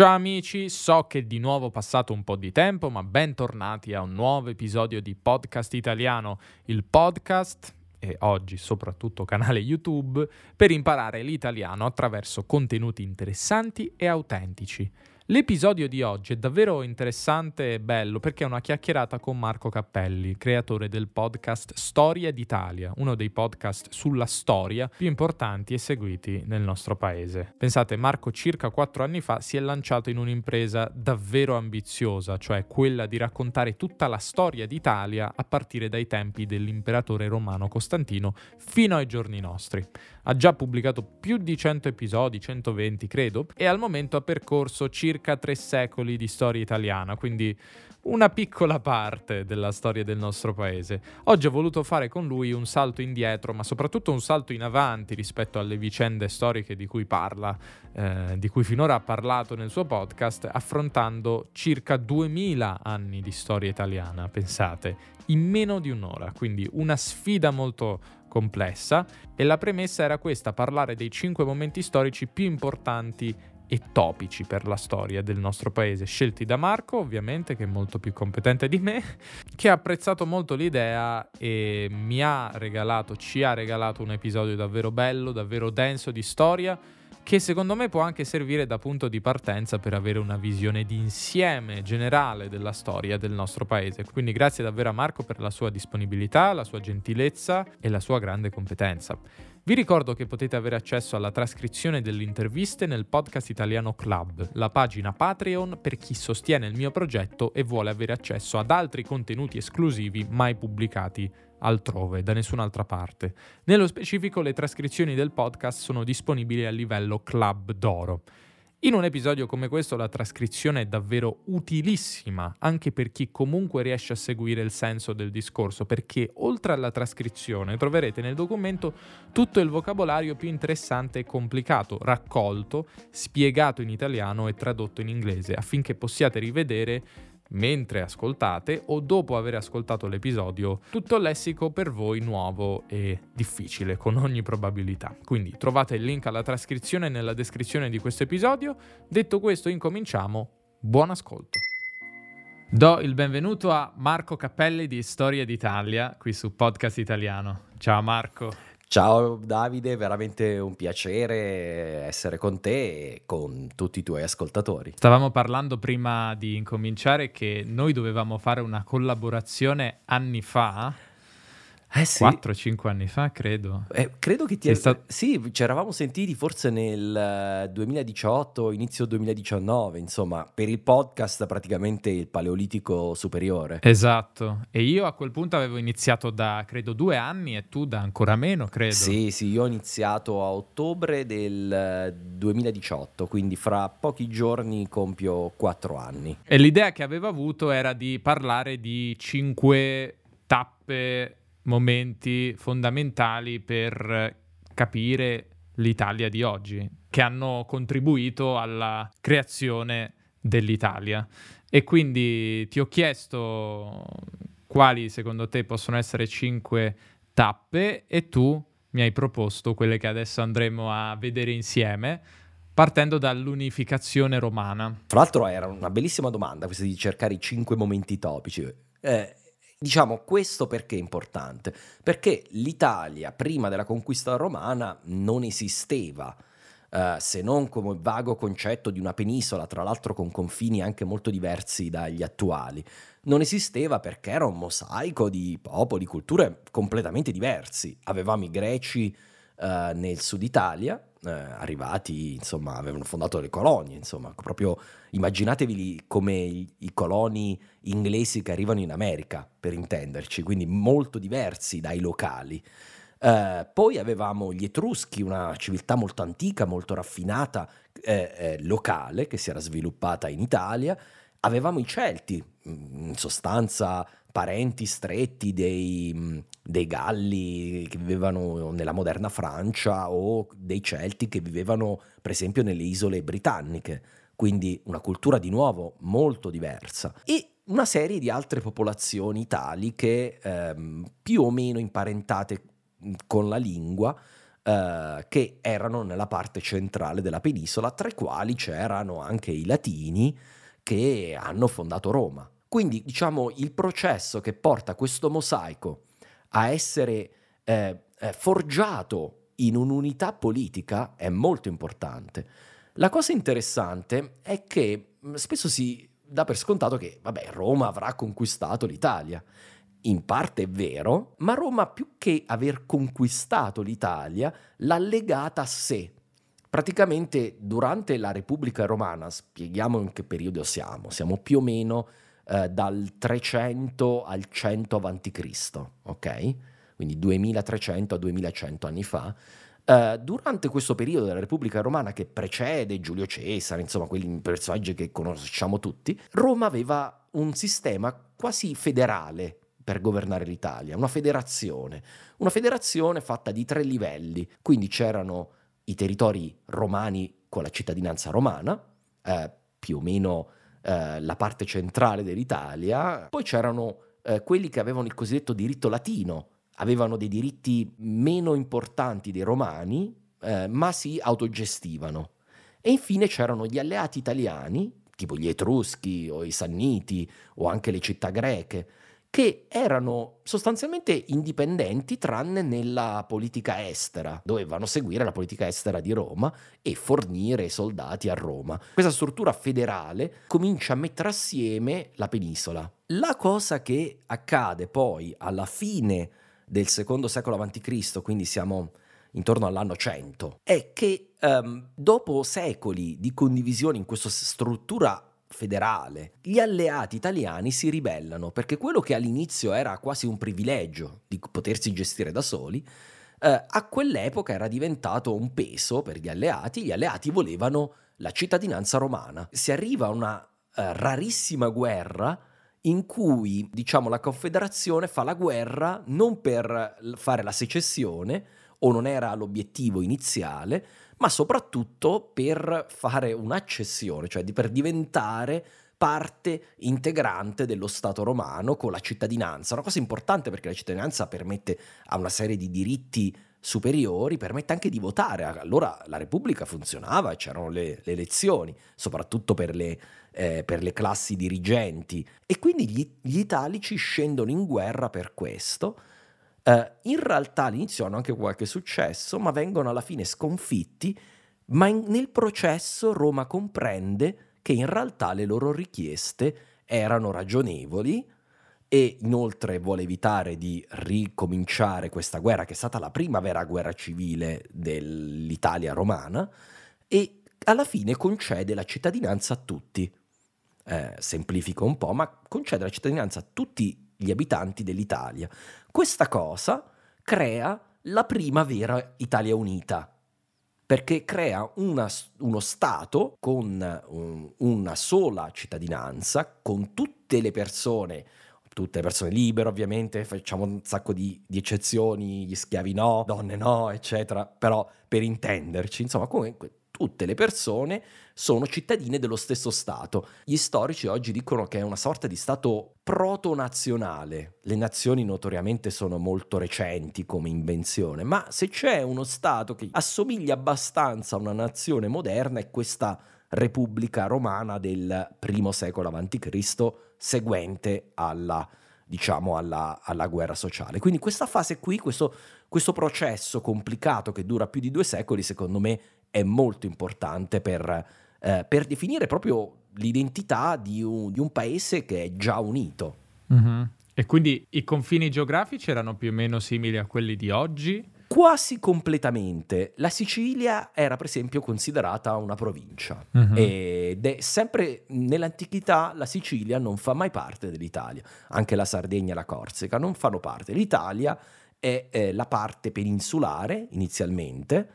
Ciao amici, so che è di nuovo passato un po' di tempo, ma bentornati a un nuovo episodio di Podcast Italiano, il podcast e oggi soprattutto canale YouTube per imparare l'italiano attraverso contenuti interessanti e autentici. L'episodio di oggi è davvero interessante e bello perché è una chiacchierata con Marco Cappelli, creatore del podcast Storia d'Italia, uno dei podcast sulla storia più importanti e seguiti nel nostro paese. Pensate, Marco circa quattro anni fa si è lanciato in un'impresa davvero ambiziosa, cioè quella di raccontare tutta la storia d'Italia a partire dai tempi dell'imperatore romano Costantino fino ai giorni nostri. Ha già pubblicato più di 100 episodi, 120 credo, e al momento ha percorso circa tre secoli di storia italiana, quindi una piccola parte della storia del nostro paese. Oggi ho voluto fare con lui un salto indietro, ma soprattutto un salto in avanti rispetto alle vicende storiche di cui parla, eh, di cui finora ha parlato nel suo podcast, affrontando circa 2000 anni di storia italiana, pensate, in meno di un'ora, quindi una sfida molto complessa. E la premessa era questa, parlare dei cinque momenti storici più importanti e topici per la storia del nostro paese, scelti da Marco, ovviamente, che è molto più competente di me, che ha apprezzato molto l'idea e mi ha regalato, ci ha regalato un episodio davvero bello, davvero denso di storia che secondo me può anche servire da punto di partenza per avere una visione d'insieme generale della storia del nostro paese. Quindi grazie davvero a Marco per la sua disponibilità, la sua gentilezza e la sua grande competenza. Vi ricordo che potete avere accesso alla trascrizione delle interviste nel podcast Italiano Club, la pagina Patreon per chi sostiene il mio progetto e vuole avere accesso ad altri contenuti esclusivi mai pubblicati altrove, da nessun'altra parte. Nello specifico le trascrizioni del podcast sono disponibili a livello Club d'Oro. In un episodio come questo la trascrizione è davvero utilissima anche per chi comunque riesce a seguire il senso del discorso, perché oltre alla trascrizione troverete nel documento tutto il vocabolario più interessante e complicato, raccolto, spiegato in italiano e tradotto in inglese, affinché possiate rivedere mentre ascoltate o dopo aver ascoltato l'episodio, tutto il lessico per voi nuovo e difficile con ogni probabilità. Quindi trovate il link alla trascrizione nella descrizione di questo episodio. Detto questo, incominciamo. Buon ascolto. Do il benvenuto a Marco Cappelli di Storia d'Italia qui su Podcast Italiano. Ciao Marco. Ciao Davide, veramente un piacere essere con te e con tutti i tuoi ascoltatori. Stavamo parlando prima di incominciare che noi dovevamo fare una collaborazione anni fa eh sì. 4-5 anni fa, credo. Eh, credo che ti è stato... Sì, ci eravamo sentiti forse nel 2018, inizio 2019, insomma, per il podcast praticamente il Paleolitico superiore. Esatto, e io a quel punto avevo iniziato da, credo, due anni e tu da ancora meno, credo. Sì, sì, io ho iniziato a ottobre del 2018, quindi fra pochi giorni compio 4 anni. E l'idea che avevo avuto era di parlare di 5 tappe momenti fondamentali per capire l'Italia di oggi, che hanno contribuito alla creazione dell'Italia. E quindi ti ho chiesto quali secondo te possono essere cinque tappe e tu mi hai proposto quelle che adesso andremo a vedere insieme partendo dall'unificazione romana. Tra l'altro era una bellissima domanda questa di cercare i cinque momenti topici. Eh, Diciamo questo perché è importante? Perché l'Italia prima della conquista romana non esisteva. Uh, se non come vago concetto di una penisola, tra l'altro con confini anche molto diversi dagli attuali. Non esisteva perché era un mosaico di popoli, culture completamente diversi. Avevamo i greci uh, nel sud Italia, eh, arrivati, insomma, avevano fondato le colonie, insomma, proprio immaginatevi come i, i, coloni inglesi che arrivano in America, per intenderci, quindi molto diversi dai locali. Eh, poi avevamo gli Etruschi, una civiltà molto antica, molto raffinata, eh, eh locale, che si era sviluppata in Italia. Avevamo i Celti, in sostanza parenti stretti dei, dei, Galli che vivevano nella moderna Francia o dei Celti che vivevano per esempio nelle isole britanniche, quindi una cultura di nuovo molto diversa. E una serie di altre popolazioni italiche ehm, più o meno imparentate con la lingua, eh, che erano nella parte centrale della penisola, tra i quali c'erano anche i latini che hanno fondato Roma. Quindi diciamo il processo che porta questo mosaico a essere eh, eh, forgiato in un'unità politica è molto importante. La cosa interessante è che mm, spesso si dà per scontato che, vabbè, Roma avrà conquistato l'Italia. In parte è vero, ma Roma più che aver conquistato l'Italia l'ha legata a sé. Praticamente durante la Repubblica Romana, spieghiamo in che periodo siamo, siamo più o meno eh, dal 300 al 100 a.C., ok? Quindi 2300 a 2100 anni fa. Uh, durante questo periodo della Repubblica Romana che precede Giulio Cesare, insomma, quei personaggi che conosciamo tutti, Roma aveva un sistema quasi federale per governare l'Italia, una federazione, una federazione fatta di tre livelli, quindi c'erano i territori romani con la cittadinanza romana, eh, più o meno eh, la parte centrale dell'Italia, poi c'erano eh, quelli che avevano il cosiddetto diritto latino, avevano dei diritti meno importanti dei romani, eh, ma si autogestivano. E infine c'erano gli alleati italiani, tipo gli Etruschi o i Sanniti o anche le città greche, che erano sostanzialmente indipendenti tranne nella politica estera, dovevano seguire la politica estera di Roma e fornire soldati a Roma. Questa struttura federale comincia a mettere assieme la penisola. La cosa che accade poi alla fine del secondo secolo a.C., quindi siamo intorno all'anno 100, è che um, dopo secoli di condivisione in questa struttura federale, gli alleati italiani si ribellano perché quello che all'inizio era quasi un privilegio di potersi gestire da soli, eh, a quell'epoca era diventato un peso per gli alleati, gli alleati volevano la cittadinanza romana. Si arriva a una eh, rarissima guerra in cui, diciamo, la Confederazione fa la guerra non per fare la secessione, o non era l'obiettivo iniziale, ma soprattutto per fare un'accessione, cioè per diventare parte integrante dello Stato romano con la cittadinanza. Una cosa importante perché la cittadinanza permette a una serie di diritti superiori, permette anche di votare. Allora la Repubblica funzionava, c'erano le, le elezioni, soprattutto per le, eh, per le, classi dirigenti. E quindi gli, gli italici scendono in guerra per questo Uh, in realtà all'inizio hanno anche qualche successo, ma vengono alla fine sconfitti, ma in, nel processo Roma comprende che in realtà le loro richieste erano ragionevoli e inoltre vuole evitare di ricominciare questa guerra che è stata la prima vera guerra civile dell'Italia romana e alla fine concede la cittadinanza a tutti. Eh, semplifico un po', ma concede la cittadinanza a tutti gli abitanti dell'Italia. Questa cosa crea la prima vera Italia unita, perché crea una, uno Stato con un, una sola cittadinanza, con tutte le persone, tutte le persone libere ovviamente, facciamo un sacco di, di eccezioni, gli schiavi no, donne no, eccetera, però per intenderci, insomma comunque tutte le persone sono cittadine dello stesso Stato. Gli storici oggi dicono che è una sorta di Stato proto-nazionale. Le nazioni notoriamente sono molto recenti come invenzione, ma se c'è uno Stato che assomiglia abbastanza a una nazione moderna è questa Repubblica Romana del primo secolo a.C., seguente alla, diciamo, alla, alla, guerra sociale. Quindi questa fase qui, questo, questo processo complicato che dura più di due secoli, secondo me è molto importante per, eh, per definire proprio l'identità di un, di un, paese che è già unito. Mm-hmm. E quindi i confini geografici erano più o meno simili a quelli di oggi? Quasi completamente. La Sicilia era per esempio considerata una provincia mm-hmm. ed è sempre nell'antichità la Sicilia non fa mai parte dell'Italia, anche la Sardegna e la Corsica non fanno parte. L'Italia è eh, la parte peninsulare inizialmente,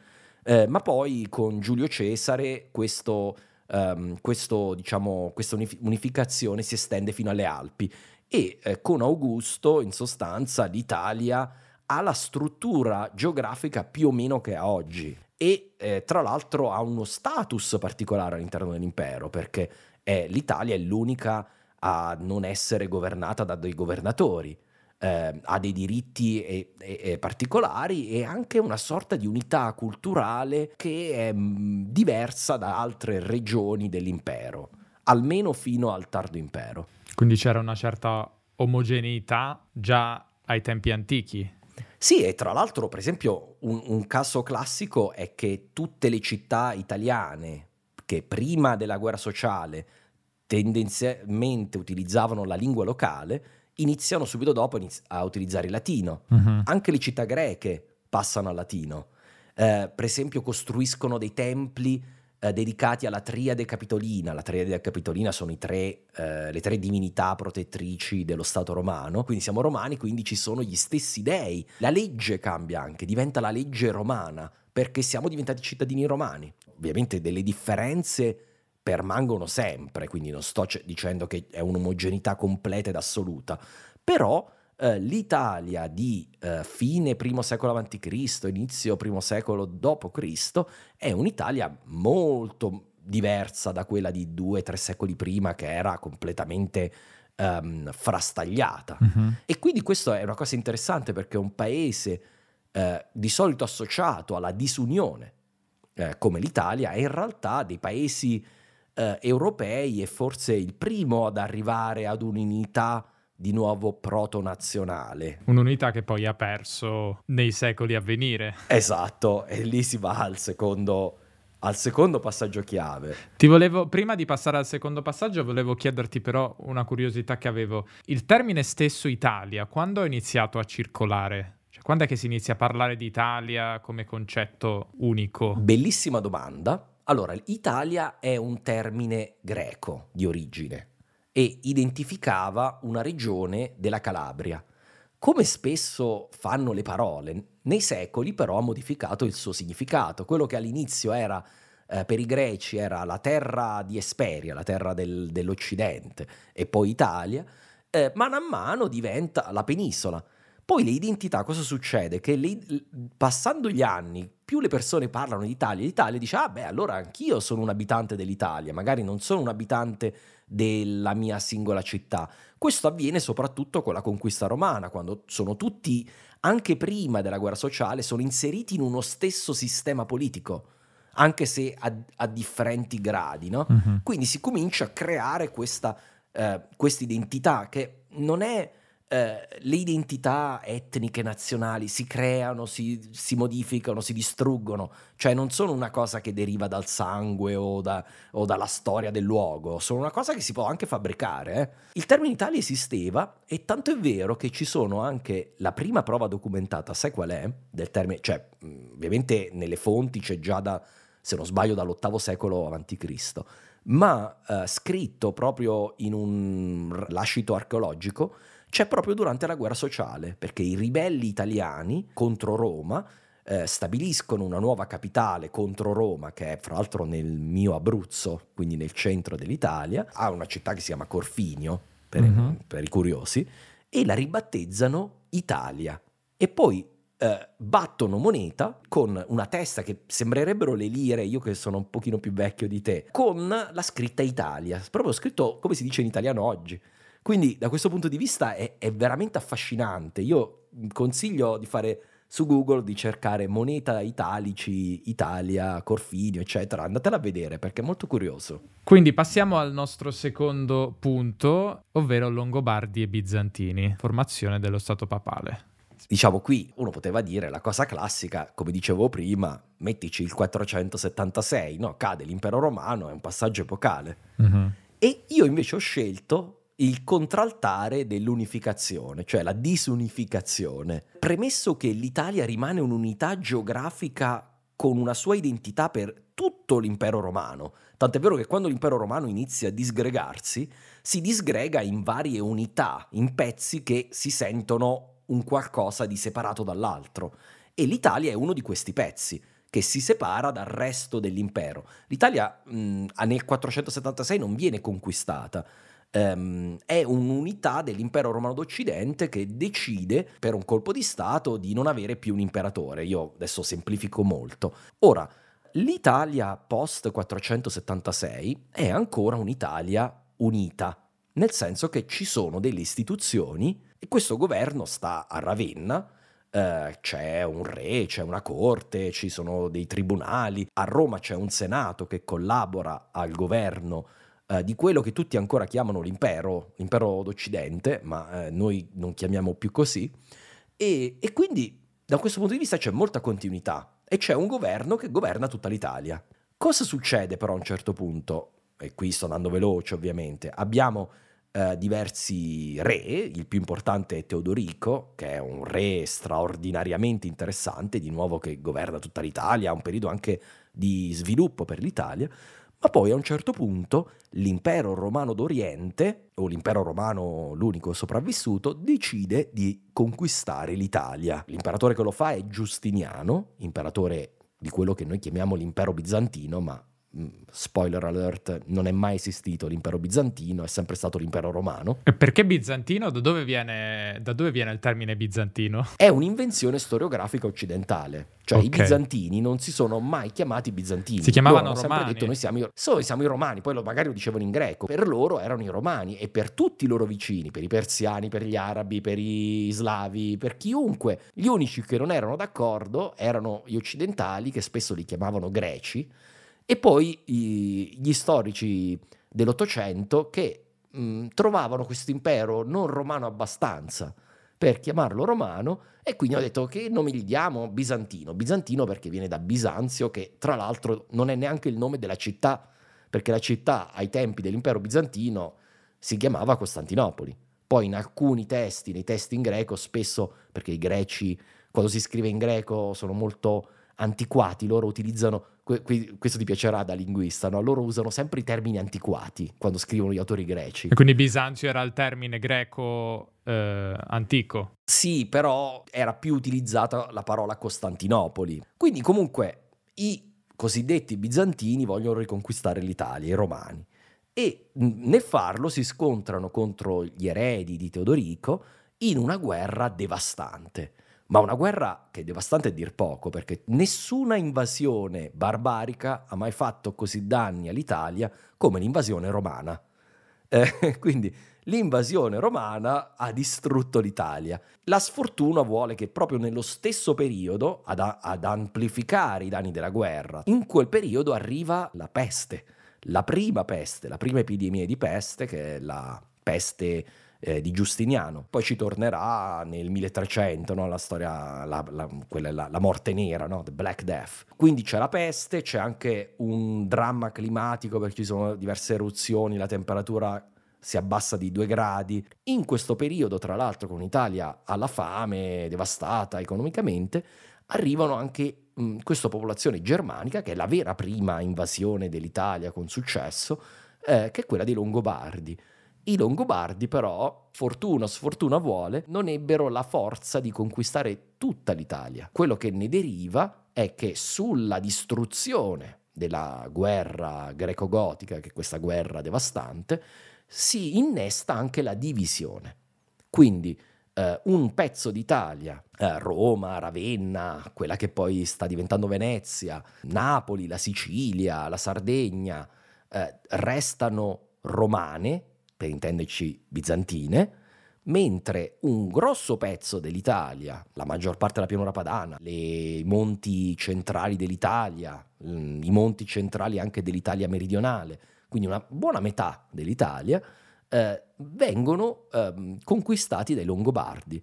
eh, ma poi con Giulio Cesare questo, um, questo, diciamo, questa unificazione si estende fino alle Alpi. E eh, con Augusto in sostanza l'Italia ha la struttura geografica più o meno che ha oggi. E eh, tra l'altro ha uno status particolare all'interno dell'impero perché l'Italia è l'unica a non essere governata da dei governatori eh, ha dei diritti e, e, e particolari e anche una sorta di unità culturale che è mh, mm, diversa da altre regioni dell'impero, almeno fino al tardo impero. Quindi c'era una certa omogeneità già ai tempi antichi. Sì, e tra l'altro, per esempio, un, un caso classico è che tutte le città italiane che prima della guerra sociale tendenzialmente utilizzavano la lingua locale, iniziano subito dopo a utilizzare il latino. Uh-huh. Anche le città greche passano al latino. Eh, per esempio costruiscono dei templi eh, dedicati alla triade capitolina. La triade capitolina sono tre, eh, le tre divinità protettrici dello Stato romano. Quindi siamo romani, quindi ci sono gli stessi dei. La legge cambia anche, diventa la legge romana, perché siamo diventati cittadini romani. Ovviamente delle differenze permangono sempre, quindi non sto c- dicendo che è un'omogeneità completa ed assoluta, però eh, l'Italia di eh, fine primo secolo a.C., inizio primo secolo d.C., è un'Italia molto diversa da quella di due o tre secoli prima che era completamente um, frastagliata. Uh-huh. E quindi questo è una cosa interessante perché è un paese eh, di solito associato alla disunione, eh, come l'Italia, è in realtà dei paesi eh, europei e forse il primo ad arrivare ad un'unità di nuovo proto-nazionale. Un'unità che poi ha perso nei secoli a venire. Esatto, e lì si va al secondo, al secondo passaggio chiave. Ti volevo, prima di passare al secondo passaggio, volevo chiederti però una curiosità che avevo. Il termine stesso Italia, quando è iniziato a circolare? Cioè, quando è che si inizia a parlare di Italia come concetto unico? Bellissima domanda. Allora, Italia è un termine greco di origine e identificava una regione della Calabria. Come spesso fanno le parole, nei secoli però ha modificato il suo significato. Quello che all'inizio era eh, per i greci era la terra di Esperia, la terra del, dell'Occidente, e poi Italia, eh, mano a mano diventa la penisola. Poi le identità, cosa succede? Che le, passando gli anni, più le persone parlano di Italia, l'Italia dice, ah beh, allora anch'io sono un abitante dell'Italia, magari non sono un abitante della mia singola città. Questo avviene soprattutto con la conquista romana, quando sono tutti, anche prima della guerra sociale, sono inseriti in uno stesso sistema politico anche se a, a differenti gradi, no? uh-huh. Quindi si comincia a creare questa eh, identità che non è eh, le identità etniche nazionali si creano, si, si, modificano, si distruggono, cioè non sono una cosa che deriva dal sangue o, da, o dalla storia del luogo, sono una cosa che si può anche fabbricare. Eh. Il termine Italia esisteva e tanto è vero che ci sono anche la prima prova documentata, sai qual è? Del termine, cioè ovviamente nelle fonti c'è già da, se non sbaglio, dall'ottavo secolo a.C., ma eh, scritto proprio in un lascito archeologico c'è proprio durante la guerra sociale, perché i ribelli italiani contro Roma eh, stabiliscono una nuova capitale contro Roma, che è fra l'altro nel mio Abruzzo, quindi nel centro dell'Italia, ha una città che si chiama Corfinio, per, mm-hmm. per i curiosi, e la ribattezzano Italia. E poi eh, battono moneta con una testa che sembrerebbero le lire, io che sono un pochino più vecchio di te, con la scritta Italia, proprio scritto come si dice in italiano oggi. Quindi da questo punto di vista è, è veramente affascinante. Io consiglio di fare su Google di cercare moneta italici, Italia, Corfinio, eccetera. Andatela a vedere perché è molto curioso. Quindi passiamo al nostro secondo punto, ovvero Longobardi e Bizantini, formazione dello Stato papale. Diciamo qui uno poteva dire la cosa classica, come dicevo prima, mettici il 476, no? cade l'impero romano, è un passaggio epocale. Uh-huh. E io invece ho scelto il contraltare dell'unificazione, cioè la disunificazione. Premesso che l'Italia rimane un'unità geografica con una sua identità per tutto l'impero romano, tant'è vero che quando l'impero romano inizia a disgregarsi, si disgrega in varie unità, in pezzi che si sentono un qualcosa di separato dall'altro. E l'Italia è uno di questi pezzi che si separa dal resto dell'impero. L'Italia mh, nel 476 non viene conquistata, ehm, è un'unità dell'impero romano d'Occidente che decide per un colpo di Stato di non avere più un imperatore. Io adesso semplifico molto. Ora, l'Italia post 476 è ancora un'Italia unita, nel senso che ci sono delle istituzioni E questo governo sta a Ravenna, eh, c'è un re, c'è una corte, ci sono dei tribunali, a Roma c'è un senato che collabora al governo eh, di quello che tutti ancora chiamano l'impero, l'impero d'Occidente, ma eh, noi non chiamiamo più così. E, e quindi da questo punto di vista c'è molta continuità e c'è un governo che governa tutta l'Italia. Cosa succede però a un certo punto? E qui sto andando veloce ovviamente. Abbiamo eh, diversi re, il più importante è Teodorico, che è un re straordinariamente interessante, di nuovo che governa tutta l'Italia, ha un periodo anche di sviluppo per l'Italia, ma poi a un certo punto l'impero romano d'Oriente, o l'impero romano l'unico sopravvissuto, decide di conquistare l'Italia. L'imperatore che lo fa è Giustiniano, imperatore di quello che noi chiamiamo l'impero bizantino, ma spoiler alert, non è mai esistito l'impero bizantino, è sempre stato l'impero romano. E perché bizantino? Da dove, viene, da dove viene il termine bizantino? È un'invenzione storiografica occidentale. Cioè okay. i bizantini non si sono mai chiamati bizantini. Si chiamavano loro romani. sempre detto noi siamo, i, so, siamo i romani, poi lo, magari lo dicevano in greco. Per loro erano i romani e per tutti i loro vicini, per i persiani, per gli arabi, per i slavi, per chiunque. Gli unici che non erano d'accordo erano gli occidentali, che spesso li chiamavano greci, e poi i, gli storici dell'Ottocento che mh, trovavano questo impero non romano abbastanza per chiamarlo romano e quindi ho detto che nome gli diamo? Bizantino. Bizantino perché viene da Bisanzio che tra l'altro non è neanche il nome della città perché la città ai tempi dell'impero bizantino si chiamava Costantinopoli. Poi in alcuni testi, nei testi in greco, spesso perché i greci quando si scrive in greco sono molto antiquati, loro utilizzano, questo ti piacerà da linguista, no? loro usano sempre i termini antiquati quando scrivono gli autori greci. E quindi Bisanzio era il termine greco eh, antico? Sì, però era più utilizzata la parola Costantinopoli. Quindi comunque i cosiddetti bizantini vogliono riconquistare l'Italia, i romani. E nel farlo si scontrano contro gli eredi di Teodorico in una guerra devastante ma una guerra che è devastante a dir poco, perché nessuna invasione barbarica ha mai fatto così danni all'Italia come l'invasione romana. Eh, quindi l'invasione romana ha distrutto l'Italia. La sfortuna vuole che proprio nello stesso periodo, ad, ad amplificare i danni della guerra, in quel periodo arriva la peste, la prima peste, la prima epidemia di peste, che è la peste eh, di Giustiniano. Poi ci tornerà nel 1300, no? la storia, la, la, quella, la, la morte nera, no? The Black Death. Quindi c'è la peste, c'è anche un dramma climatico perché ci sono diverse eruzioni, la temperatura si abbassa di due gradi. In questo periodo, tra l'altro, con l'Italia alla fame, devastata economicamente, arrivano anche mh, questa popolazione germanica, che è la vera prima invasione dell'Italia con successo, eh, che è quella dei Longobardi. I Longobardi però, fortuna o sfortuna vuole, non ebbero la forza di conquistare tutta l'Italia. Quello che ne deriva è che sulla distruzione della guerra greco-gotica, che è questa guerra devastante, si innesta anche la divisione. Quindi eh, un pezzo d'Italia, eh, Roma, Ravenna, quella che poi sta diventando Venezia, Napoli, la Sicilia, la Sardegna, eh, restano romane per intenderci bizantine, mentre un grosso pezzo dell'Italia, la maggior parte della pianura padana, i monti centrali dell'Italia, mm, i monti centrali anche dell'Italia meridionale, quindi una buona metà dell'Italia, eh, vengono eh, conquistati dai Longobardi.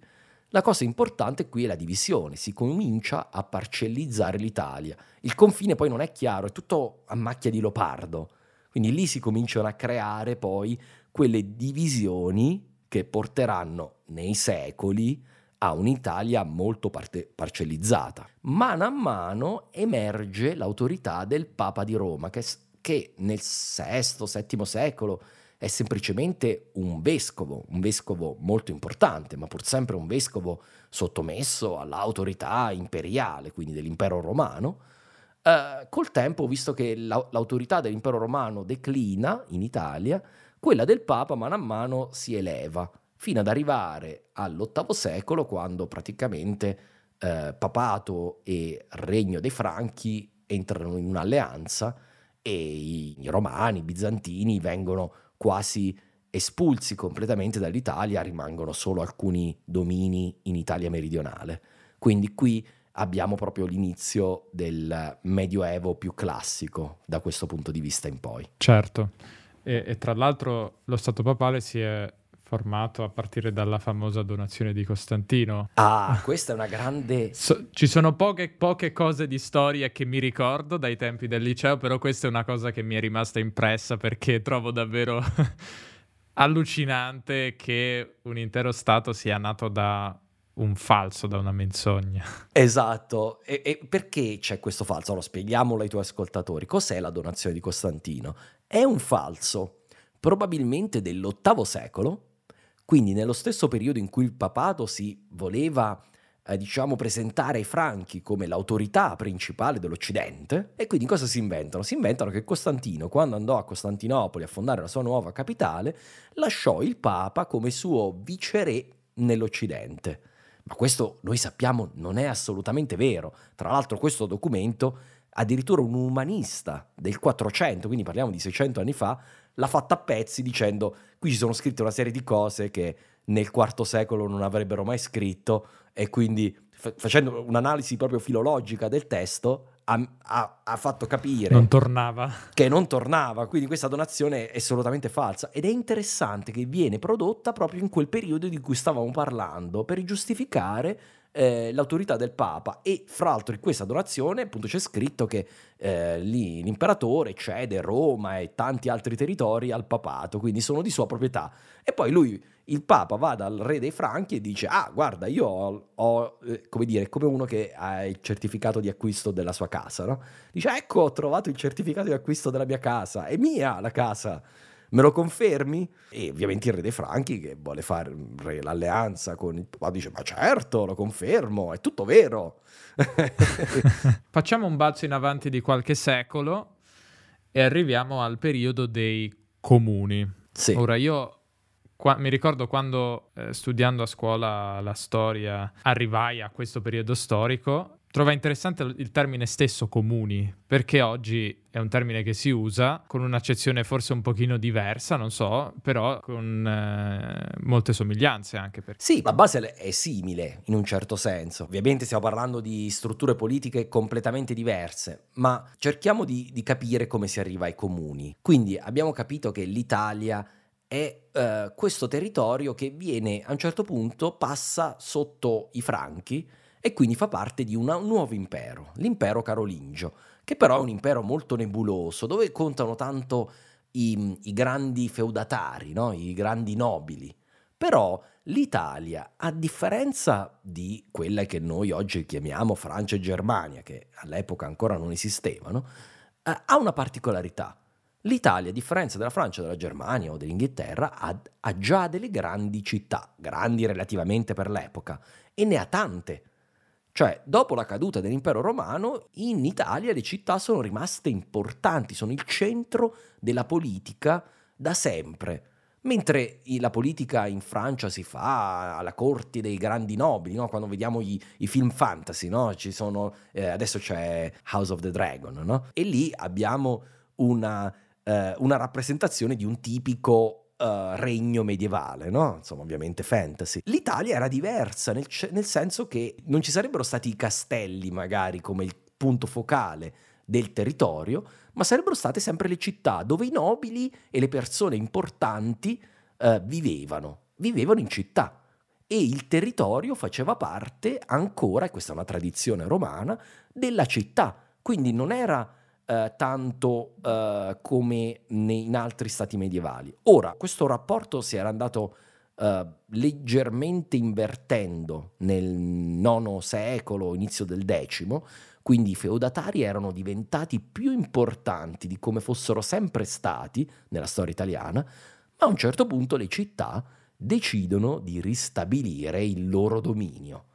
La cosa importante qui è la divisione, si comincia a parcellizzare l'Italia. Il confine poi non è chiaro, è tutto a macchia di leopardo. Quindi lì si cominciano a creare poi quelle divisioni che porteranno nei secoli a un'Italia molto parte- parcellizzata. Mano a mano emerge l'autorità del Papa di Roma, che, che nel VI-VII secolo è semplicemente un vescovo, un vescovo molto importante, ma pur sempre un vescovo sottomesso all'autorità imperiale, quindi dell'impero romano. Eh, col tempo, visto che la- l'autorità dell'impero romano declina in Italia, quella del Papa mano a mano si eleva, fino ad arrivare all'VIII secolo, quando praticamente eh, papato e regno dei Franchi entrano in un'alleanza e i, romani, i bizantini vengono quasi espulsi completamente dall'Italia rimangono solo alcuni domini in Italia meridionale. Quindi qui abbiamo proprio l'inizio del Medioevo più classico da questo punto di vista in poi. Certo, e, e tra l'altro lo Stato papale si è formato a partire dalla famosa donazione di Costantino. Ah, questa è una grande... So, ci sono poche, poche, cose di storia che mi ricordo dai tempi del liceo, però questa è una cosa che mi è rimasta impressa perché trovo davvero allucinante che un intero Stato sia nato da un falso, da una menzogna. Esatto, e, e perché c'è questo falso? Allora spieghiamolo ai tuoi ascoltatori. Cos'è la donazione di Costantino? È un falso, probabilmente dell'VIII secolo, quindi nello stesso periodo in cui il papato si voleva eh, diciamo presentare ai franchi come l'autorità principale dell'Occidente e quindi cosa si inventano? Si inventano che Costantino quando andò a Costantinopoli a fondare la sua nuova capitale lasciò il papa come suo viceré nell'Occidente. Ma questo noi sappiamo non è assolutamente vero. Tra l'altro questo documento addirittura un umanista del 400, quindi parliamo di 600 anni fa, l'ha fatta a pezzi dicendo qui ci sono scritte una serie di cose che nel IV secolo non avrebbero mai scritto e quindi f- facendo un'analisi proprio filologica del testo ha, ha, ha, fatto capire non tornava. che non tornava, quindi questa donazione è assolutamente falsa. Ed è interessante che viene prodotta proprio in quel periodo di cui stavamo parlando per giustificare eh, l'autorità del Papa. E fra l'altro in questa donazione appunto c'è scritto che eh, lì l'imperatore cede Roma e tanti altri territori al papato, quindi sono di sua proprietà. E poi lui il Papa va dal re dei Franchi e dice ah guarda io ho, ho eh, come dire come uno che ha il certificato di acquisto della sua casa no? dice ecco ho trovato il certificato di acquisto della mia casa è mia la casa me lo confermi? E ovviamente il re dei Franchi che vuole fare l'alleanza con il papà dice ma certo, lo confermo, è tutto vero. Facciamo un balzo in avanti di qualche secolo e arriviamo al periodo dei comuni. Sì. Ora io Qua, mi ricordo quando eh, studiando a scuola la storia arrivai a questo periodo storico Trova interessante il termine stesso comuni, perché oggi è un termine che si usa con un'accezione forse un pochino diversa, non so, però con eh, molte somiglianze anche. Per... Sì, la base è simile in un certo senso. Ovviamente stiamo parlando di strutture politiche completamente diverse, ma cerchiamo di, di capire come si arriva ai comuni. Quindi abbiamo capito che l'Italia è uh, questo territorio che viene a un certo punto passa sotto i franchi e quindi fa parte di un nuovo impero, l'impero carolingio, che però è un impero molto nebuloso, dove contano tanto i, i grandi feudatari, no? i grandi nobili. Però l'Italia, a differenza di quella che noi oggi chiamiamo Francia e Germania, che all'epoca ancora non esistevano, eh, ha una particolarità. L'Italia, a differenza della Francia, della Germania o dell'Inghilterra, ha, ha già delle grandi città, grandi relativamente per l'epoca, e ne ha tante. Cioè, dopo la caduta dell'impero romano, in Italia le città sono rimaste importanti, sono il centro della politica da sempre. Mentre la politica in Francia si fa alla corte dei grandi nobili, no? quando vediamo i, i film fantasy, no? sono, eh, adesso c'è House of the Dragon, no? e lì abbiamo una, eh, una rappresentazione di un tipico uh, regno medievale, no? Insomma, ovviamente fantasy. L'Italia era diversa, nel, nel senso che non ci sarebbero stati i castelli, magari, come il punto focale del territorio, ma sarebbero state sempre le città dove i nobili e le persone importanti uh, vivevano, vivevano in città e il territorio faceva parte ancora, e questa è una tradizione romana, della città. Quindi non era eh, tanto eh, come in altri stati medievali. Ora, questo rapporto si era andato eh, leggermente invertendo nel IX secolo, inizio del X, quindi i feudatari erano diventati più importanti di come fossero sempre stati nella storia italiana, ma a un certo punto le città decidono di ristabilire il loro dominio.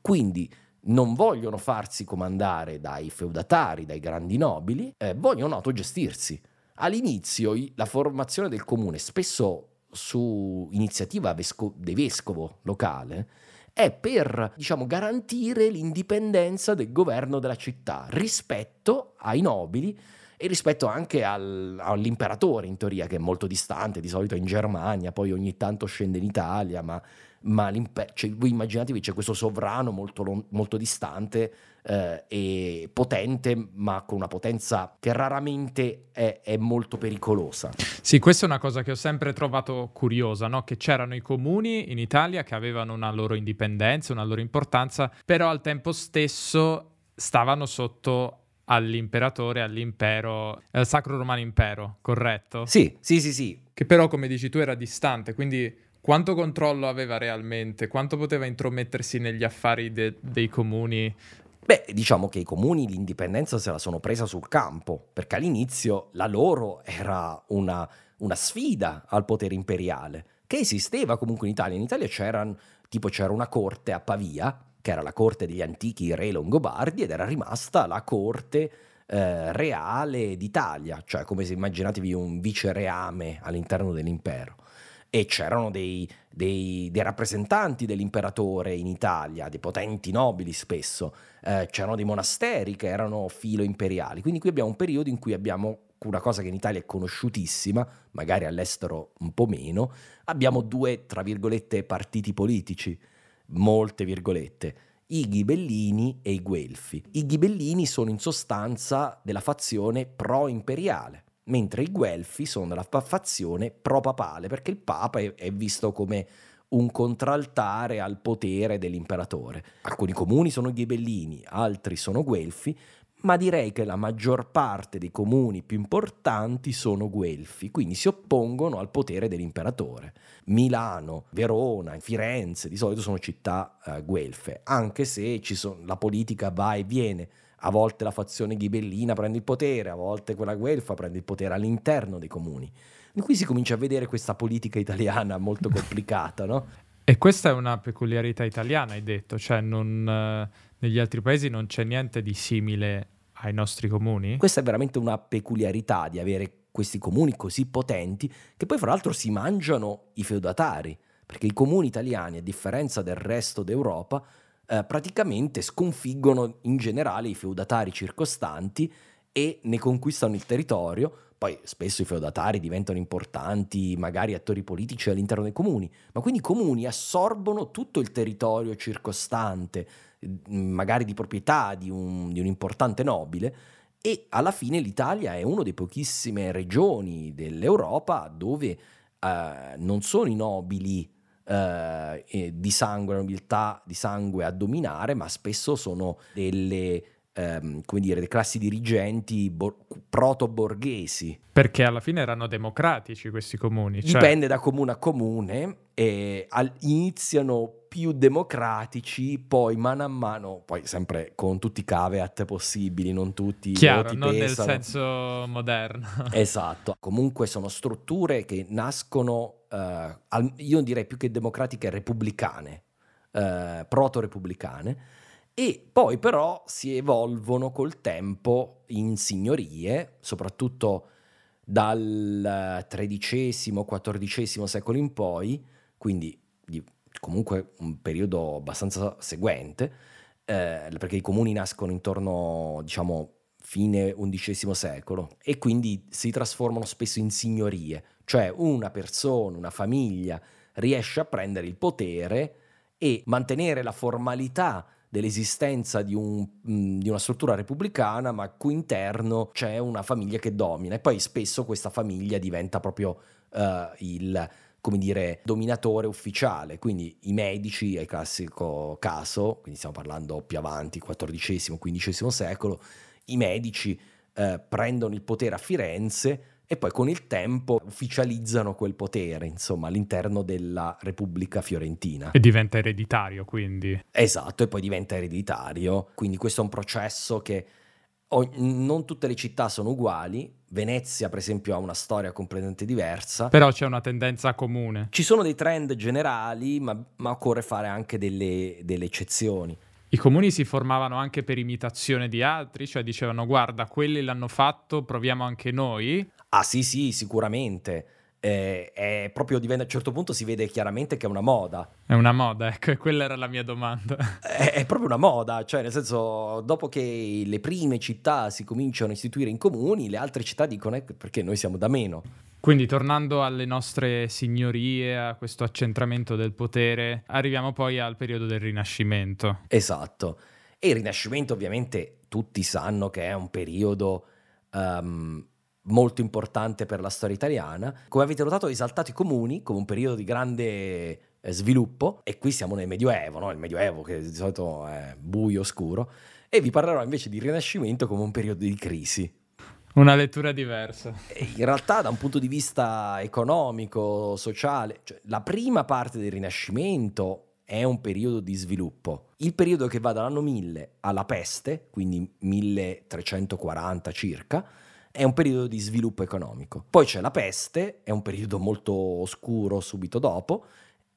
Quindi non vogliono farsi comandare dai feudatari, dai grandi nobili, eh, vogliono autogestirsi. All'inizio la formazione del comune, spesso su iniziativa vesco- del vescovo locale, è per diciamo, garantire l'indipendenza del governo della città rispetto ai nobili e rispetto anche al, all'imperatore in teoria che è molto distante, di solito è in Germania, poi ogni tanto scende in Italia, ma, ma cioè, voi immaginatevi c'è questo sovrano molto, molto distante eh, e potente, ma con una potenza che raramente è, è, molto pericolosa. Sì, questa è una cosa che ho sempre trovato curiosa, no? che c'erano i comuni in Italia che avevano una loro indipendenza, una loro importanza, però al tempo stesso stavano sotto all'imperatore, all'impero, al Sacro Romano Impero, corretto? Sì, sì, sì, sì. Che però, come dici tu, era distante, quindi quanto controllo aveva realmente? Quanto poteva intromettersi negli affari de- dei comuni? Beh, diciamo che i comuni l'indipendenza se la sono presa sul campo, perché all'inizio la loro era una, una sfida al potere imperiale, che esisteva comunque in Italia. In Italia c'era, tipo, c'era una corte a Pavia, che era la corte degli antichi re longobardi ed era rimasta la corte eh, reale d'Italia, cioè come se immaginatevi un vicereame all'interno dell'impero. E c'erano dei, dei, dei, rappresentanti dell'imperatore in Italia, dei potenti nobili spesso, eh, c'erano dei monasteri che erano filo imperiali. Quindi qui abbiamo un periodo in cui abbiamo una cosa che in Italia è conosciutissima, magari all'estero un po' meno, abbiamo due, tra virgolette, partiti politici molte virgolette, i ghibellini e i guelfi. I ghibellini sono in sostanza della fazione pro-imperiale, mentre i guelfi sono della fazione pro-papale, perché il papa è, è visto come un contraltare al potere dell'imperatore. Alcuni comuni sono ghibellini, altri sono guelfi, ma direi che la maggior parte dei comuni più importanti sono guelfi, quindi si oppongono al potere dell'imperatore. Milano, Verona, Firenze di solito sono città eh, guelfe, anche se son, la politica va e viene. A volte la fazione ghibellina prende il potere, a volte quella guelfa prende il potere all'interno dei comuni. E qui si comincia a vedere questa politica italiana molto complicata, no? E questa è una peculiarità italiana, hai detto, cioè non, eh, negli altri paesi non c'è niente di simile ai nostri comuni? Questa è veramente una peculiarità di avere questi comuni così potenti che poi fra l'altro si mangiano i feudatari, perché i comuni italiani, a differenza del resto d'Europa, eh, praticamente sconfiggono in generale i feudatari circostanti e ne conquistano il territorio. Poi spesso i feudatari diventano importanti, magari attori politici all'interno dei comuni, ma quindi i comuni assorbono tutto il territorio circostante, magari di proprietà di un, di un importante nobile, e alla fine l'Italia è una delle pochissime regioni dell'Europa dove eh, non sono i nobili eh, di sangue, la nobiltà di sangue a dominare, ma spesso sono delle ehm, come dire, le classi dirigenti bo- proto-borghesi. Perché alla fine erano democratici questi comuni. Cioè... Dipende da comune a comune, e al- iniziano più democratici, poi mano a mano, poi sempre con tutti i caveat possibili, non tutti Chiaro, non pesano. nel senso moderno. esatto, comunque sono strutture che nascono, al- io direi più che democratiche, repubblicane, uh, proto-repubblicane, e poi però si evolvono col tempo in signorie, soprattutto dal XIII-XIV secolo in poi, quindi di comunque un periodo abbastanza seguente, eh, perché i comuni nascono intorno, diciamo, fine XI secolo e quindi si trasformano spesso in signorie, cioè una persona, una famiglia riesce a prendere il potere e mantenere la formalità dell'esistenza di, un, di, una struttura repubblicana, ma al cui interno c'è una famiglia che domina. E poi spesso questa famiglia diventa proprio uh, il come dire, dominatore ufficiale, quindi i medici è il classico caso, quindi stiamo parlando più avanti, XIV, XV secolo, i medici eh, prendono il potere a Firenze e poi con il tempo ufficializzano quel potere, insomma, all'interno della Repubblica Fiorentina. E diventa ereditario, quindi. Esatto, e poi diventa ereditario. Quindi questo è un processo che non tutte le città sono uguali. Venezia, per esempio, ha una storia completamente diversa. Però c'è una tendenza comune. Ci sono dei trend generali, ma, ma occorre fare anche delle, delle eccezioni. I comuni si formavano anche per imitazione di altri, cioè dicevano guarda, quelli l'hanno fatto, proviamo anche noi. Ah sì sì, sicuramente. eh, è proprio diventa, a un certo punto si vede chiaramente che è una moda. È una moda, ecco, quella era la mia domanda. È, è, proprio una moda, cioè nel senso, dopo che le prime città si cominciano a istituire in comuni, le altre città dicono eh, perché noi siamo da meno. Quindi tornando alle nostre signorie, a questo accentramento del potere, arriviamo poi al periodo del Rinascimento. Esatto. E il Rinascimento ovviamente tutti sanno che è un periodo um, molto importante per la storia italiana. Come avete notato, esaltato i comuni come un periodo di grande eh, sviluppo e qui siamo nel Medioevo, no? il Medioevo che di solito è buio, oscuro, e vi parlerò invece di Rinascimento come un periodo di crisi. Una lettura diversa. In realtà, da un punto di vista economico, sociale, cioè, la prima parte del Rinascimento è un periodo di sviluppo. Il periodo che va dall'anno 1000 alla peste, quindi 1340 circa, è un periodo di sviluppo economico. Poi c'è la peste, è un periodo molto oscuro subito dopo,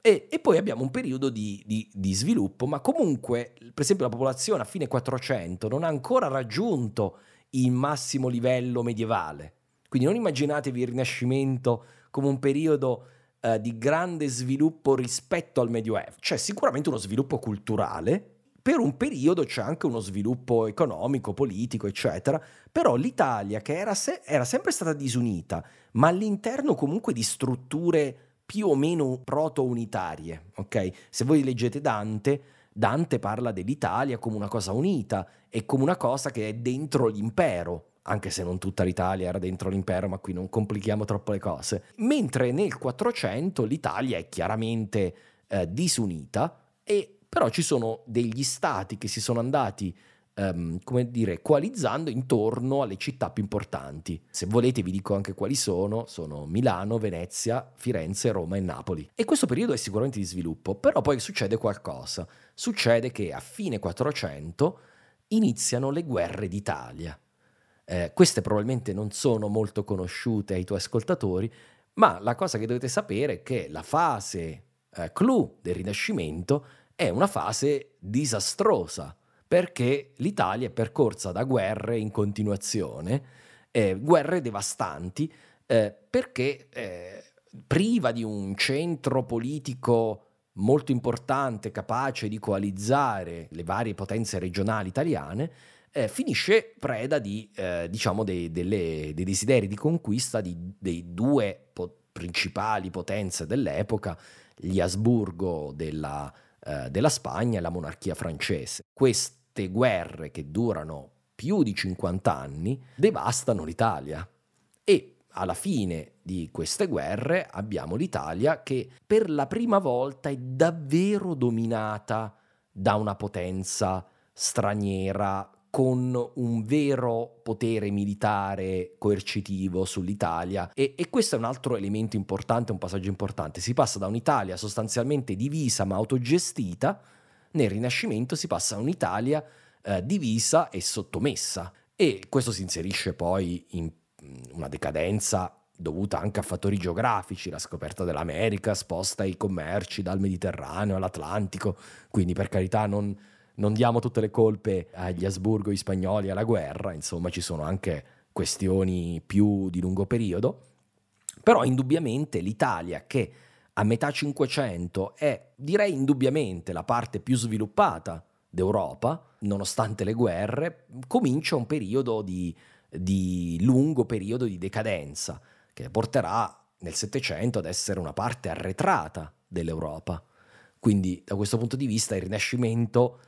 e, e poi abbiamo un periodo di, di, di, sviluppo, ma comunque, per esempio, la popolazione a fine 400 non ha ancora raggiunto il massimo livello medievale. Quindi non immaginatevi il Rinascimento come un periodo eh, di grande sviluppo rispetto al Medioevo. C'è sicuramente uno sviluppo culturale, per un periodo c'è anche uno sviluppo economico, politico, eccetera, però l'Italia, che era, se- era sempre stata disunita, ma all'interno comunque di strutture più o meno proto-unitarie, ok? Se voi leggete Dante, Dante parla dell'Italia come una cosa unita e come una cosa che è dentro l'impero, anche se non tutta l'Italia era dentro l'impero, ma qui non complichiamo troppo le cose. Mentre nel 400 l'Italia è chiaramente eh, disunita e però ci sono degli stati che si sono andati Um, come dire, coalizzando intorno alle città più importanti. Se volete vi dico anche quali sono, sono Milano, Venezia, Firenze, Roma e Napoli. E questo periodo è sicuramente di sviluppo, però poi succede qualcosa. Succede che a fine 400 iniziano le guerre d'Italia. Eh, queste probabilmente non sono molto conosciute ai tuoi ascoltatori, ma la cosa che dovete sapere è che la fase eh, clou del Rinascimento è una fase disastrosa perché l'Italia è percorsa da guerre in continuazione, eh, guerre devastanti, eh, perché eh, priva di un centro politico molto importante, capace di coalizzare le varie potenze regionali italiane, eh, finisce preda di, eh, diciamo, dei, delle, dei, desideri di conquista di, dei due po- principali potenze dell'epoca, gli Asburgo della eh, della Spagna e la monarchia francese. Queste guerre che durano più di 50 anni devastano l'Italia e alla fine di queste guerre abbiamo l'Italia che per la prima volta è davvero dominata da una potenza straniera con un vero potere militare coercitivo sull'Italia e, e, questo è un altro elemento importante, un passaggio importante. Si passa da un'Italia sostanzialmente divisa ma autogestita, nel Rinascimento si passa a un'Italia eh, divisa e sottomessa. E questo si inserisce poi in una decadenza dovuta anche a fattori geografici, la scoperta dell'America sposta i commerci dal Mediterraneo all'Atlantico, quindi per carità non non diamo tutte le colpe agli Asburgo, gli spagnoli, alla guerra, insomma ci sono anche questioni più di lungo periodo, però indubbiamente l'Italia che a metà 500 è direi indubbiamente la parte più sviluppata d'Europa, nonostante le guerre, comincia un periodo di, di lungo periodo di decadenza che porterà nel Settecento ad essere una parte arretrata dell'Europa. Quindi da questo punto di vista il Rinascimento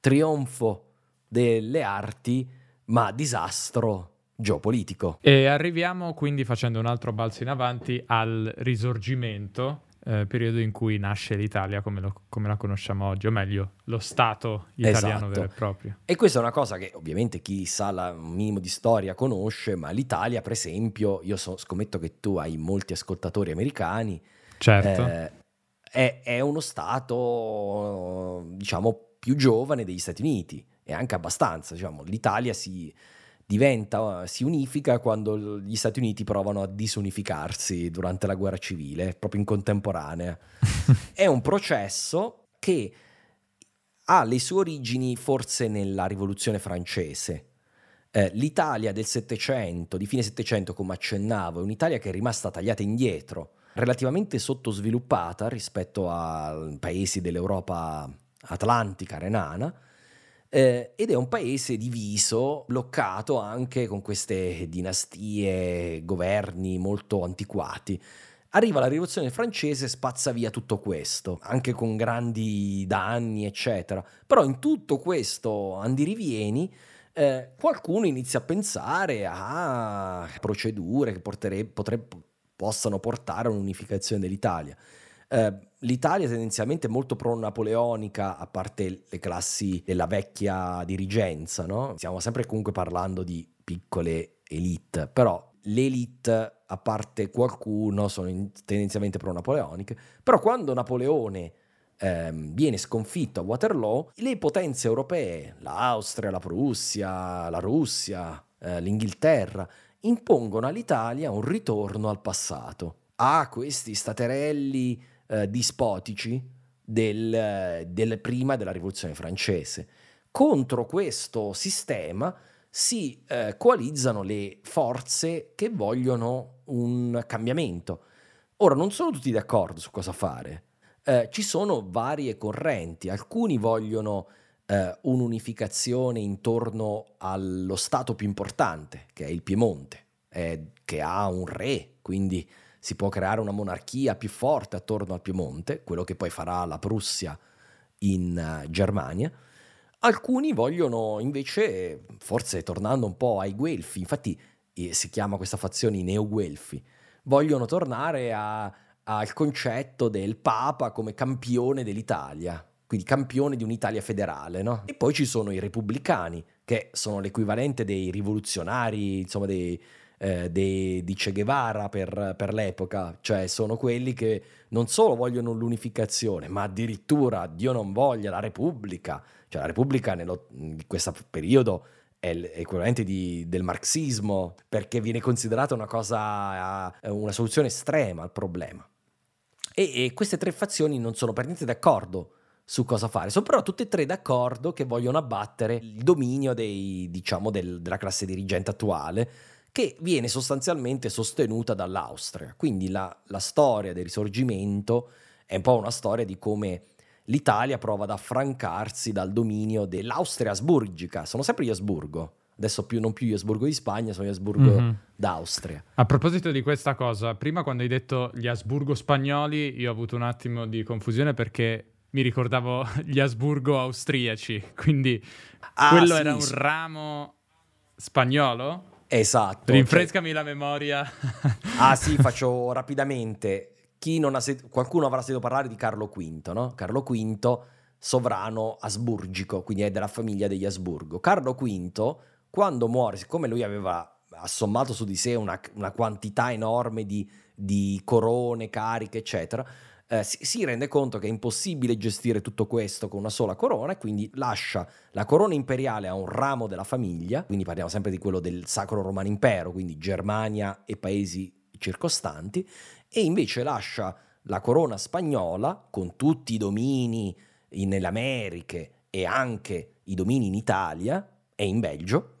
trionfo delle arti, ma disastro geopolitico. E arriviamo quindi facendo un altro balzo in avanti al risorgimento, eh, periodo in cui nasce l'Italia come, lo, come, la conosciamo oggi, o meglio, lo Stato italiano esatto. vero e proprio. E questa è una cosa che ovviamente chi sa la, un minimo di storia conosce, ma l'Italia, per esempio, io so, scommetto che tu hai molti ascoltatori americani. Certo. Eh, è, è uno Stato, diciamo, più giovane degli Stati Uniti e anche abbastanza, diciamo, l'Italia si diventa, si unifica quando gli Stati Uniti provano a disunificarsi durante la guerra civile, proprio in contemporanea. È un processo che ha le sue origini forse nella rivoluzione francese, Eh, L'Italia del Settecento, di fine Settecento, come accennavo, è un'Italia che è rimasta tagliata indietro, relativamente sottosviluppata rispetto a paesi dell'Europa atlantica, renana, eh, ed è un paese diviso, bloccato anche con queste dinastie, governi molto antiquati. Arriva la rivoluzione francese, spazza via tutto questo, anche con grandi danni, eccetera. Però in tutto questo andirivieni eh, qualcuno inizia a pensare a procedure che portere, potrebbe, possano portare a un'unificazione dell'Italia. Eh, L'Italia tendenzialmente è molto pro-napoleonica, a parte le classi della vecchia dirigenza, no? Stiamo sempre comunque parlando di piccole elite, però le elite, a parte qualcuno, sono tendenzialmente pro-napoleoniche, però quando Napoleone ehm, viene sconfitto a Waterloo, le potenze europee, l'Austria, la Prussia, la Russia, eh, l'Inghilterra, impongono all'Italia un ritorno al passato, a questi staterelli eh, dispotici del, del prima della rivoluzione francese. Contro questo sistema si eh, coalizzano le forze che vogliono un cambiamento. Ora, non sono tutti d'accordo su cosa fare. Eh, ci sono varie correnti. Alcuni vogliono eh, un'unificazione intorno allo stato più importante, che è il Piemonte, che ha un re, quindi si può creare una monarchia più forte attorno al Piemonte, quello che poi farà la Prussia in uh, Germania Alcuni vogliono invece, forse tornando un po' ai Guelfi, infatti eh, si chiama questa fazione i Neo-Guelfi, vogliono tornare al concetto del Papa come campione dell'Italia, quindi campione di un'Italia federale, no? E poi ci sono i repubblicani, che sono l'equivalente dei rivoluzionari, insomma, dei, eh, dei, di Che Guevara per, per, l'epoca, cioè sono quelli che non solo vogliono l'unificazione, ma addirittura, Dio non voglia, la Repubblica, cioè la Repubblica nello, in questo periodo è l'equivalente del marxismo, perché viene considerata una cosa, eh, una soluzione estrema al problema. E, e queste tre fazioni non sono per niente d'accordo su cosa fare. Sono però tutte e tre d'accordo che vogliono abbattere il dominio dei, diciamo, del, della classe dirigente attuale, che viene sostanzialmente sostenuta dall'Austria. Quindi la, la storia del risorgimento è un po' una storia di come l'Italia prova ad affrancarsi dal dominio dell'Austria asburgica. Sono sempre gli Asburgo. Adesso più, non più gli Asburgo di Spagna, sono gli Asburgo mm-hmm. d'Austria. A proposito di questa cosa, prima quando hai detto gli Asburgo spagnoli, io ho avuto un attimo di confusione perché mi ricordavo gli Asburgo austriaci, quindi ah, quello sì, era un ramo spagnolo? Esatto. Rinfrescami cioè... la memoria. ah sì, faccio rapidamente sed- qualcuno avrà sentito parlare di Carlo V, no? Carlo V, sovrano asburgico, quindi è della famiglia degli Asburgo. Carlo V, quando muore, siccome lui aveva assommato su di sé una, una quantità enorme di, di, corone, cariche, eccetera, eh, si, si, rende conto che è impossibile gestire tutto questo con una sola corona e quindi lascia la corona imperiale a un ramo della famiglia, quindi parliamo sempre di quello del Sacro Romano Impero, quindi Germania e paesi circostanti, e invece lascia la corona spagnola con tutti i domini nelle Americhe e anche i domini in Italia e in Belgio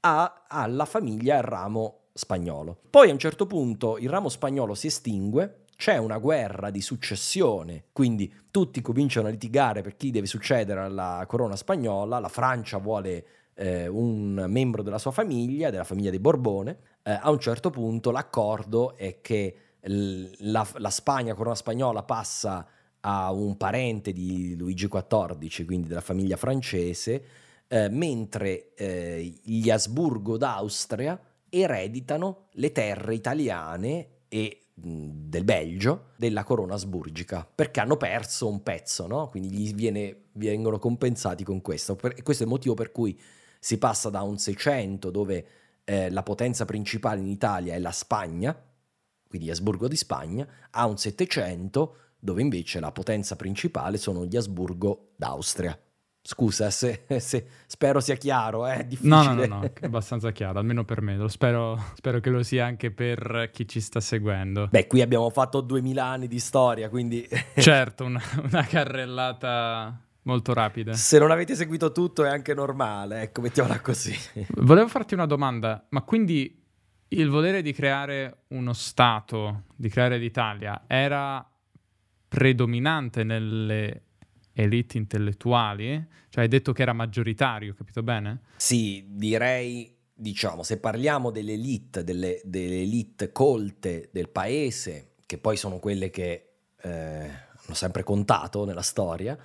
a, alla famiglia il ramo spagnolo. Poi a un certo punto il ramo spagnolo si estingue, c'è una guerra di successione, quindi tutti cominciano a litigare per chi deve succedere alla corona spagnola, la Francia vuole eh, un membro della sua famiglia, della famiglia dei Borbone, eh, a un certo punto l'accordo è che la, la Spagna, corona spagnola, passa a un parente di Luigi XIV, quindi della famiglia francese, eh, mentre eh, gli Asburgo d'Austria ereditano le terre italiane e del Belgio della corona asburgica perché hanno perso un pezzo, no? quindi gli viene, vengono compensati con questo. Per, questo è il motivo per cui si passa da un 600 dove eh, la potenza principale in Italia è la Spagna, quindi Asburgo di Spagna, a un 700 dove invece la potenza principale sono gli Asburgo d'Austria. Scusa se, se, spero sia chiaro, eh, è difficile. No, no, no, no è abbastanza chiaro, almeno per me. Lo spero, spero, che lo sia anche per chi ci sta seguendo. Beh, qui abbiamo fatto 2000 anni di storia, quindi... certo, una, una carrellata molto rapide. Se non avete seguito tutto è anche normale, ecco, mettiamola così. Volevo farti una domanda, ma quindi il volere di creare uno Stato, di creare l'Italia, era predominante nelle elite intellettuali? Cioè hai detto che era maggioritario, capito bene? Sì, direi, diciamo, se parliamo delle elite, delle, delle elite colte del paese, che poi sono quelle che eh, hanno sempre contato nella storia,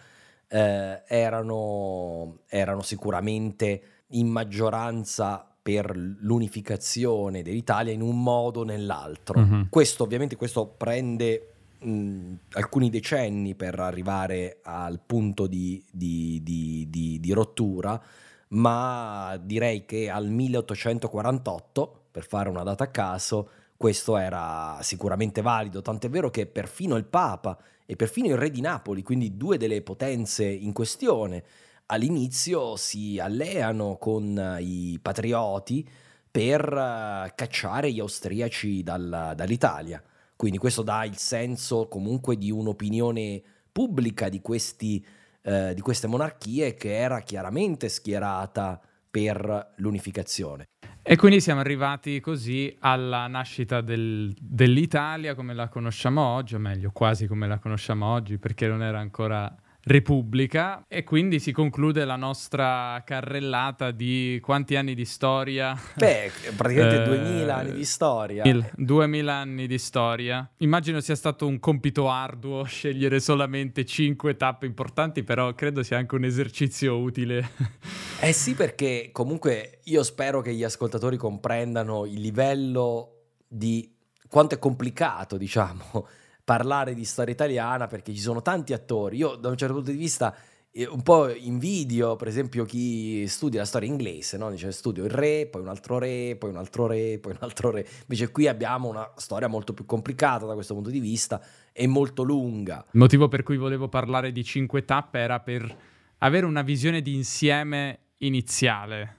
eh, erano, erano sicuramente in maggioranza per l'unificazione dell'Italia in un modo o nell'altro. Uh-huh. Questo ovviamente questo prende mh, alcuni decenni per arrivare al punto di, di, di, di, rottura, ma direi che al 1848, per fare una data a caso, questo era sicuramente valido, tant'è vero che perfino il Papa e perfino il Re di Napoli, quindi due delle potenze in questione, all'inizio si alleano con i patrioti per uh, cacciare gli austriaci dal, dall'Italia. Quindi questo dà il senso comunque di un'opinione pubblica di, questi, uh, di queste monarchie che era chiaramente schierata per l'unificazione. E quindi siamo arrivati così alla nascita del, dell'Italia come la conosciamo oggi, o meglio, quasi come la conosciamo oggi, perché non era ancora Repubblica e quindi si conclude la nostra carrellata di quanti anni di storia? Beh, praticamente eh, 2000 anni di storia. Il 2000 anni di storia. Immagino sia stato un compito arduo scegliere solamente 5 tappe importanti, però credo sia anche un esercizio utile. Eh sì, perché comunque io spero che gli ascoltatori comprendano il livello di quanto è complicato, diciamo, parlare di storia italiana perché ci sono tanti attori. Io da un certo punto di vista eh, un po' invidio, per esempio, chi studia la storia inglese, no? Dice studio il re, poi un altro re, poi un altro re, poi un altro re. Invece qui abbiamo una storia molto più complicata da questo punto di vista e molto lunga. Il motivo per cui volevo parlare di cinque tappe era per avere una visione di insieme iniziale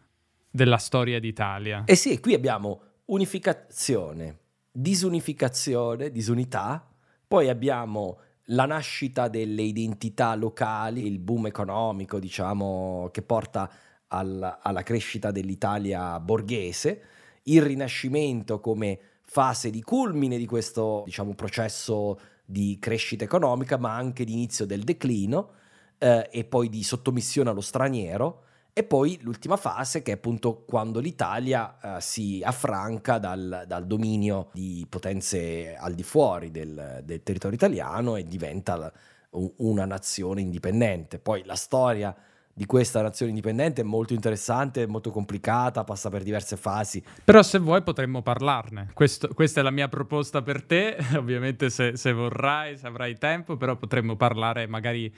della storia d'Italia. E eh sì, qui abbiamo unificazione, disunificazione, disunità, poi abbiamo la nascita delle identità locali, il boom economico, diciamo, che porta al, alla crescita dell'Italia borghese, il Rinascimento come fase di culmine di questo, diciamo, processo di crescita economica, ma anche di inizio del declino eh, e poi di sottomissione allo straniero e poi l'ultima fase che è appunto quando l'Italia eh, si affranca dal, dal, dominio di potenze al di fuori del, del territorio italiano e diventa una nazione indipendente. Poi la storia di questa nazione indipendente è molto interessante, molto complicata, passa per diverse fasi. Però se vuoi potremmo parlarne. Questo, questa è la mia proposta per te, ovviamente se, se vorrai, se avrai tempo, però potremmo parlare magari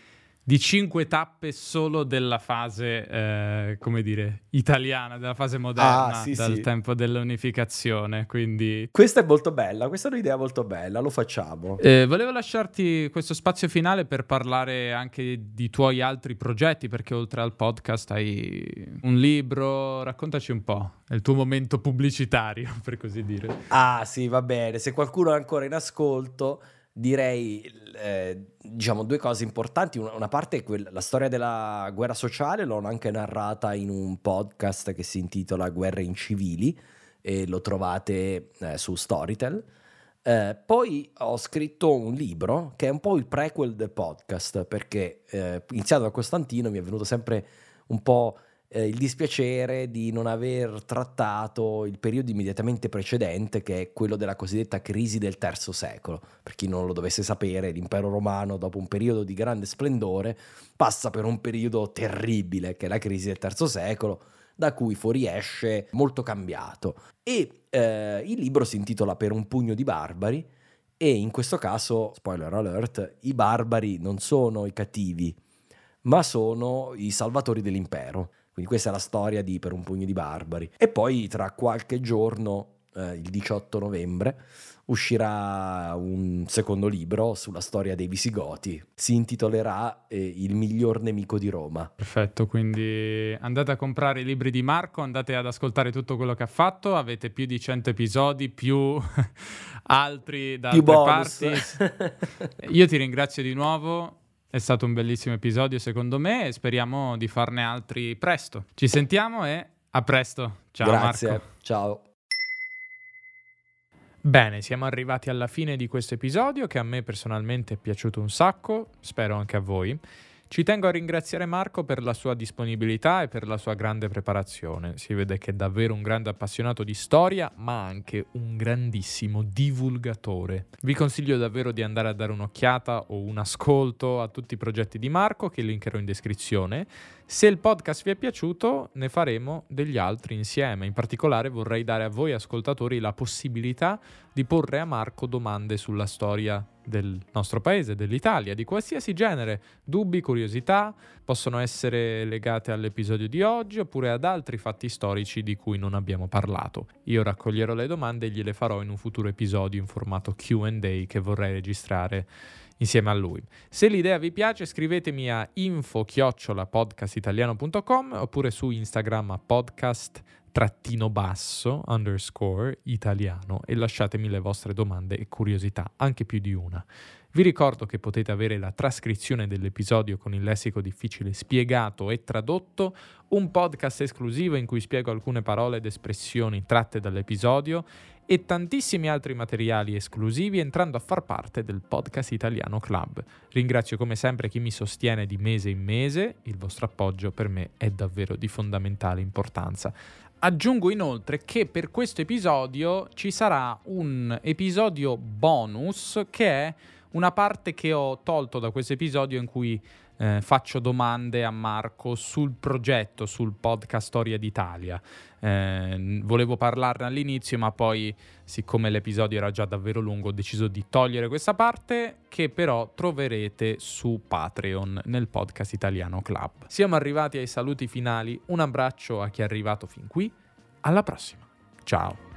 di cinque tappe solo della fase, eh, come dire, italiana, della fase moderna, ah, sì, dal sì. tempo dell'unificazione. Quindi... Questa è molto bella, questa è un'idea molto bella, lo facciamo. Eh, volevo lasciarti questo spazio finale per parlare anche di tuoi altri progetti, perché oltre al podcast hai un libro, raccontaci un po', è il tuo momento pubblicitario, per così dire. Ah sì, va bene, se qualcuno è ancora in ascolto direi eh, diciamo due cose importanti. Una, una parte è quella, la storia della guerra sociale, l'ho anche narrata in un podcast che si intitola Guerre incivili e lo trovate eh, su Storytel. Eh, poi ho scritto un libro che è un po' il prequel del podcast perché eh, iniziato da Costantino mi è venuto sempre un po' eh, il dispiacere di non aver trattato il periodo immediatamente precedente, che è quello della cosiddetta crisi del terzo secolo. Per chi non lo dovesse sapere, l'impero romano, dopo un periodo di grande splendore, passa per un periodo terribile, che è la crisi del terzo secolo, da cui fuoriesce molto cambiato. E eh, il libro si intitola Per un pugno di barbari. E in questo caso, spoiler alert, i barbari non sono i cattivi, ma sono i salvatori dell'impero. Quindi questa è la storia di Per un pugno di barbari. E poi tra qualche giorno, eh, il 18 novembre, uscirà un secondo libro sulla storia dei Visigoti. Si intitolerà eh, Il miglior nemico di Roma. Perfetto, quindi andate a comprare i libri di Marco, andate ad ascoltare tutto quello che ha fatto, avete più di 100 episodi, più altri da più altre parti. Io ti ringrazio di nuovo È stato un bellissimo episodio secondo me e speriamo di farne altri presto. Ci sentiamo e a presto. Ciao Grazie. Marco. Ciao. Bene, siamo arrivati alla fine di questo episodio che a me personalmente è piaciuto un sacco, spero anche a voi. Ci tengo a ringraziare Marco per la sua disponibilità e per la sua grande preparazione. Si vede che è davvero un grande appassionato di storia, ma anche un grandissimo divulgatore. Vi consiglio davvero di andare a dare un'occhiata o un ascolto a tutti i progetti di Marco che linkerò in descrizione. Se il podcast vi è piaciuto, ne faremo degli altri insieme. In particolare vorrei dare a voi ascoltatori la possibilità di porre a Marco domande sulla storia del nostro paese, dell'Italia, di qualsiasi genere, dubbi, curiosità, possono essere legate all'episodio di oggi oppure ad altri fatti storici di cui non abbiamo parlato. Io raccoglierò le domande e gliele farò in un futuro episodio in formato QA che vorrei registrare insieme a lui. Se l'idea vi piace scrivetemi a info-podcastitaliano.com oppure su Instagram a podcast trattino basso underscore italiano e lasciatemi le vostre domande e curiosità, anche più di una. Vi ricordo che potete avere la trascrizione dell'episodio con il lessico difficile spiegato e tradotto, un podcast esclusivo in cui spiego alcune parole ed espressioni tratte dall'episodio e tantissimi altri materiali esclusivi entrando a far parte del Podcast Italiano Club. Ringrazio come sempre chi mi sostiene di mese in mese, il vostro appoggio per me è davvero di fondamentale importanza. Aggiungo inoltre che per questo episodio ci sarà un episodio bonus che è una parte che ho tolto da questo episodio in cui eh, faccio domande a Marco sul progetto, sul podcast Storia d'Italia. Eh, volevo parlarne all'inizio, ma poi, siccome l'episodio era già davvero lungo, ho deciso di togliere questa parte, che però troverete su Patreon nel podcast Italiano Club. Siamo arrivati ai saluti finali. Un abbraccio a chi è arrivato fin qui. Alla prossima. Ciao.